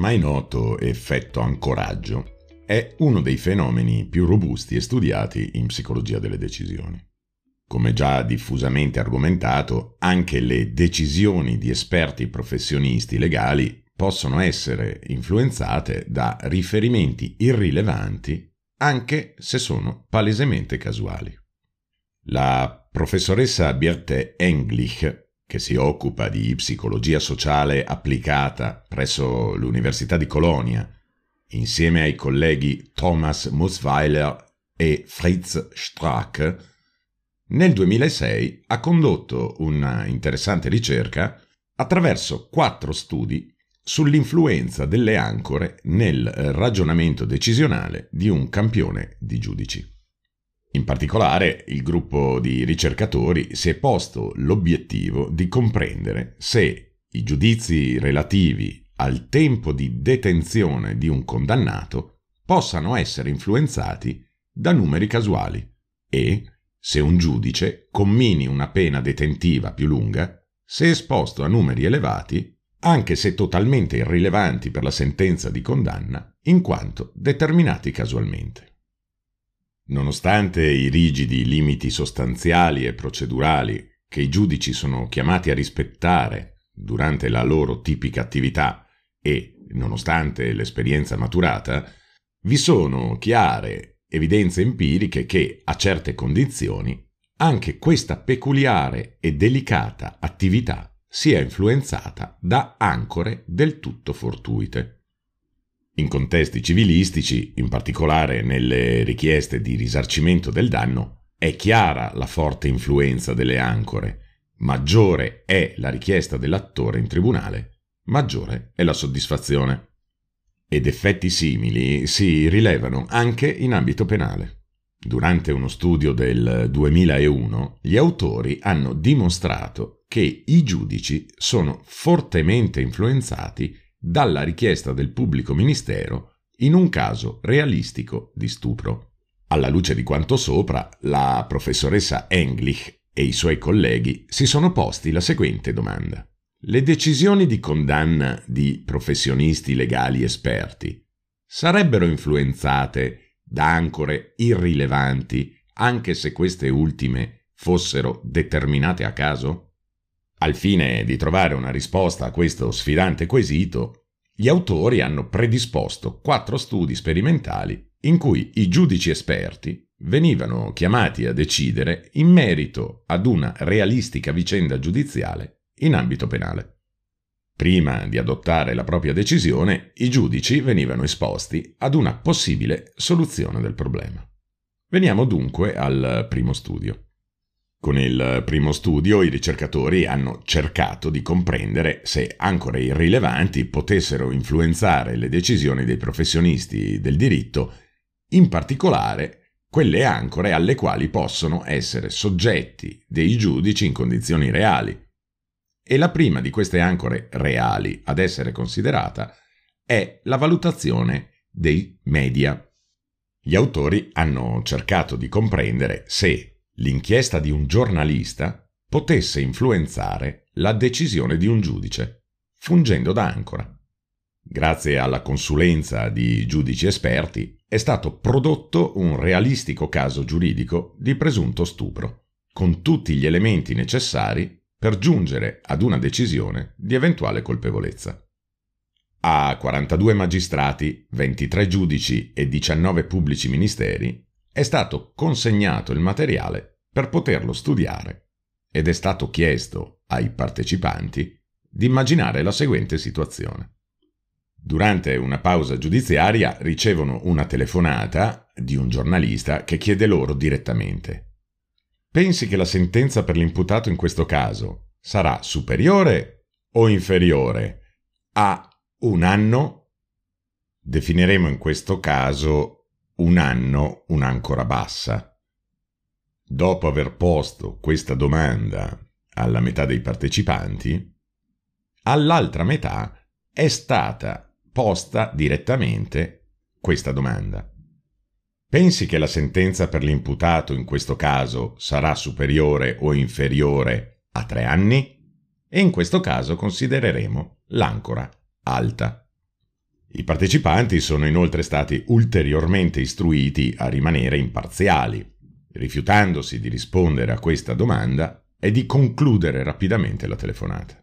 L'ormai noto effetto ancoraggio è uno dei fenomeni più robusti e studiati in psicologia delle decisioni. Come già diffusamente argomentato, anche le decisioni di esperti professionisti legali possono essere influenzate da riferimenti irrilevanti anche se sono palesemente casuali. La professoressa Birte Englich, che si occupa di psicologia sociale applicata presso l'Università di Colonia, insieme ai colleghi Thomas Musweiler e Fritz Strack, nel 2006 ha condotto una interessante ricerca attraverso quattro studi sull'influenza delle ancore nel ragionamento decisionale di un campione di giudici. In particolare, il gruppo di ricercatori si è posto l'obiettivo di comprendere se i giudizi relativi al tempo di detenzione di un condannato possano essere influenzati da numeri casuali e se un giudice commini una pena detentiva più lunga, se esposto a numeri elevati, anche se totalmente irrilevanti per la sentenza di condanna, in quanto determinati casualmente. Nonostante i rigidi limiti sostanziali e procedurali che i giudici sono chiamati a rispettare durante la loro tipica attività e, nonostante l'esperienza maturata, vi sono chiare evidenze empiriche che, a certe condizioni, anche questa peculiare e delicata attività sia influenzata da ancore del tutto fortuite. In contesti civilistici, in particolare nelle richieste di risarcimento del danno, è chiara la forte influenza delle ancore. Maggiore è la richiesta dell'attore in tribunale, maggiore è la soddisfazione ed effetti simili si rilevano anche in ambito penale. Durante uno studio del 2001, gli autori hanno dimostrato che i giudici sono fortemente influenzati dalla richiesta del pubblico ministero in un caso realistico di stupro. Alla luce di quanto sopra, la professoressa Englich e i suoi colleghi si sono posti la seguente domanda. Le decisioni di condanna di professionisti legali esperti sarebbero influenzate da ancore irrilevanti anche se queste ultime fossero determinate a caso? Al fine di trovare una risposta a questo sfidante quesito, gli autori hanno predisposto quattro studi sperimentali in cui i giudici esperti venivano chiamati a decidere in merito ad una realistica vicenda giudiziale in ambito penale. Prima di adottare la propria decisione, i giudici venivano esposti ad una possibile soluzione del problema. Veniamo dunque al primo studio. Con il primo studio i ricercatori hanno cercato di comprendere se ancore irrilevanti potessero influenzare le decisioni dei professionisti del diritto, in particolare quelle ancore alle quali possono essere soggetti dei giudici in condizioni reali, e la prima di queste ancore reali ad essere considerata è la valutazione dei media. Gli autori hanno cercato di comprendere se l'inchiesta di un giornalista potesse influenzare la decisione di un giudice, fungendo da ancora. Grazie alla consulenza di giudici esperti è stato prodotto un realistico caso giuridico di presunto stupro, con tutti gli elementi necessari per giungere ad una decisione di eventuale colpevolezza. A 42 magistrati, 23 giudici e 19 pubblici ministeri è stato consegnato il materiale per poterlo studiare ed è stato chiesto ai partecipanti di immaginare la seguente situazione. Durante una pausa giudiziaria ricevono una telefonata di un giornalista che chiede loro direttamente Pensi che la sentenza per l'imputato in questo caso sarà superiore o inferiore a un anno? Definiremo in questo caso un anno un'ancora bassa. Dopo aver posto questa domanda alla metà dei partecipanti, all'altra metà è stata posta direttamente questa domanda. Pensi che la sentenza per l'imputato in questo caso sarà superiore o inferiore a tre anni? E in questo caso considereremo l'ancora alta. I partecipanti sono inoltre stati ulteriormente istruiti a rimanere imparziali, rifiutandosi di rispondere a questa domanda e di concludere rapidamente la telefonata.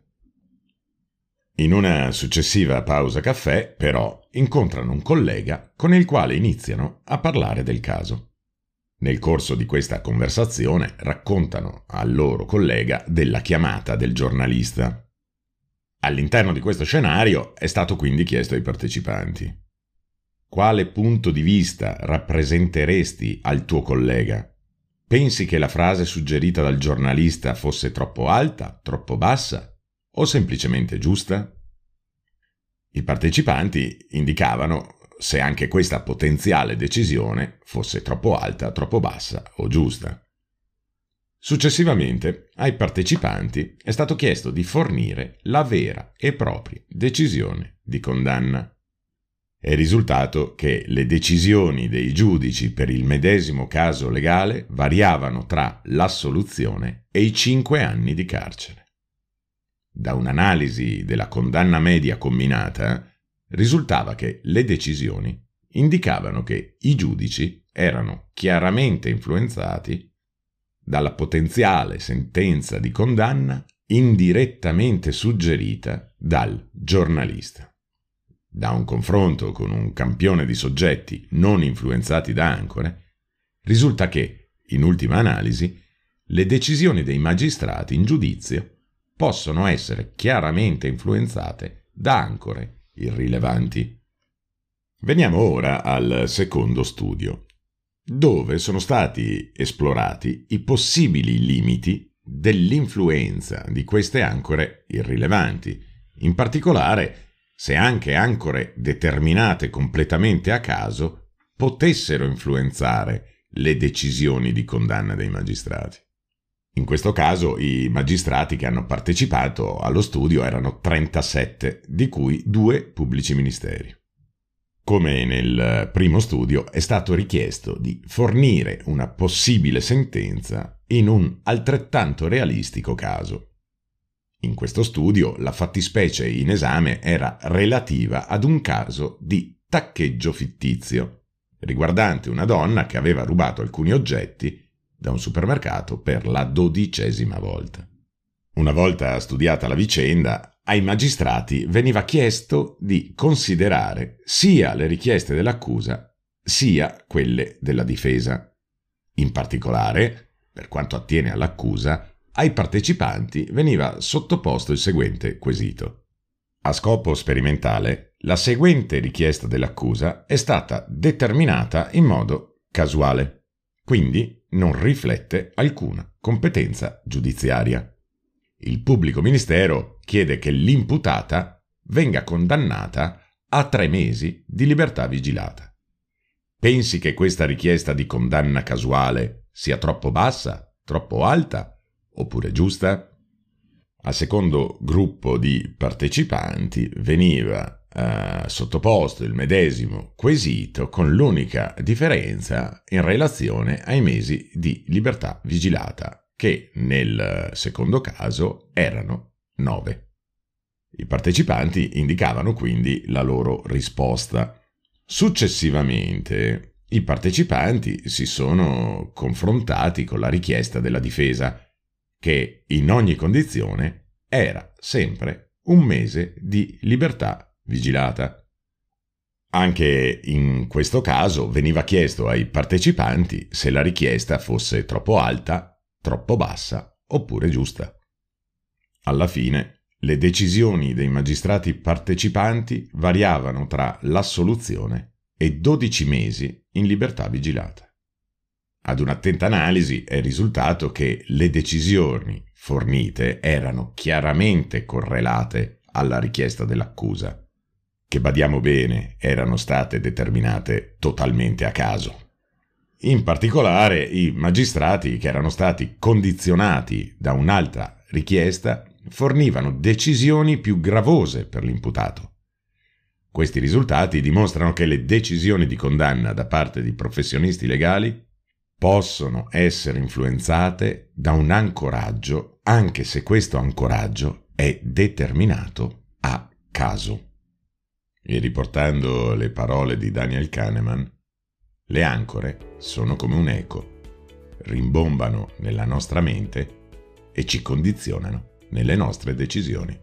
In una successiva pausa caffè, però, incontrano un collega con il quale iniziano a parlare del caso. Nel corso di questa conversazione raccontano al loro collega della chiamata del giornalista. All'interno di questo scenario è stato quindi chiesto ai partecipanti quale punto di vista rappresenteresti al tuo collega? Pensi che la frase suggerita dal giornalista fosse troppo alta, troppo bassa o semplicemente giusta? I partecipanti indicavano se anche questa potenziale decisione fosse troppo alta, troppo bassa o giusta. Successivamente ai partecipanti è stato chiesto di fornire la vera e propria decisione di condanna. È risultato che le decisioni dei giudici per il medesimo caso legale variavano tra l'assoluzione e i cinque anni di carcere. Da un'analisi della condanna media combinata risultava che le decisioni indicavano che i giudici erano chiaramente influenzati dalla potenziale sentenza di condanna indirettamente suggerita dal giornalista. Da un confronto con un campione di soggetti non influenzati da ancore, risulta che, in ultima analisi, le decisioni dei magistrati in giudizio possono essere chiaramente influenzate da ancore irrilevanti. Veniamo ora al secondo studio, dove sono stati esplorati i possibili limiti dell'influenza di queste ancore irrilevanti, in particolare se anche ancore determinate completamente a caso potessero influenzare le decisioni di condanna dei magistrati. In questo caso i magistrati che hanno partecipato allo studio erano 37, di cui due pubblici ministeri. Come nel primo studio è stato richiesto di fornire una possibile sentenza in un altrettanto realistico caso. In questo studio la fattispecie in esame era relativa ad un caso di taccheggio fittizio, riguardante una donna che aveva rubato alcuni oggetti da un supermercato per la dodicesima volta. Una volta studiata la vicenda, ai magistrati veniva chiesto di considerare sia le richieste dell'accusa sia quelle della difesa. In particolare, per quanto attiene all'accusa, ai partecipanti veniva sottoposto il seguente quesito. A scopo sperimentale, la seguente richiesta dell'accusa è stata determinata in modo casuale, quindi non riflette alcuna competenza giudiziaria. Il pubblico ministero chiede che l'imputata venga condannata a tre mesi di libertà vigilata. Pensi che questa richiesta di condanna casuale sia troppo bassa, troppo alta oppure giusta? Al secondo gruppo di partecipanti veniva eh, sottoposto il medesimo quesito con l'unica differenza in relazione ai mesi di libertà vigilata, che nel secondo caso erano 9. I partecipanti indicavano quindi la loro risposta. Successivamente i partecipanti si sono confrontati con la richiesta della difesa, che in ogni condizione era sempre un mese di libertà vigilata. Anche in questo caso veniva chiesto ai partecipanti se la richiesta fosse troppo alta, troppo bassa oppure giusta. Alla fine, le decisioni dei magistrati partecipanti variavano tra l'assoluzione e 12 mesi in libertà vigilata. Ad un'attenta analisi è risultato che le decisioni fornite erano chiaramente correlate alla richiesta dell'accusa che badiamo bene erano state determinate totalmente a caso. In particolare i magistrati che erano stati condizionati da un'altra richiesta fornivano decisioni più gravose per l'imputato. Questi risultati dimostrano che le decisioni di condanna da parte di professionisti legali possono essere influenzate da un ancoraggio, anche se questo ancoraggio è determinato a caso. E riportando le parole di Daniel Kahneman, le ancore sono come un eco, rimbombano nella nostra mente e ci condizionano nelle nostre decisioni.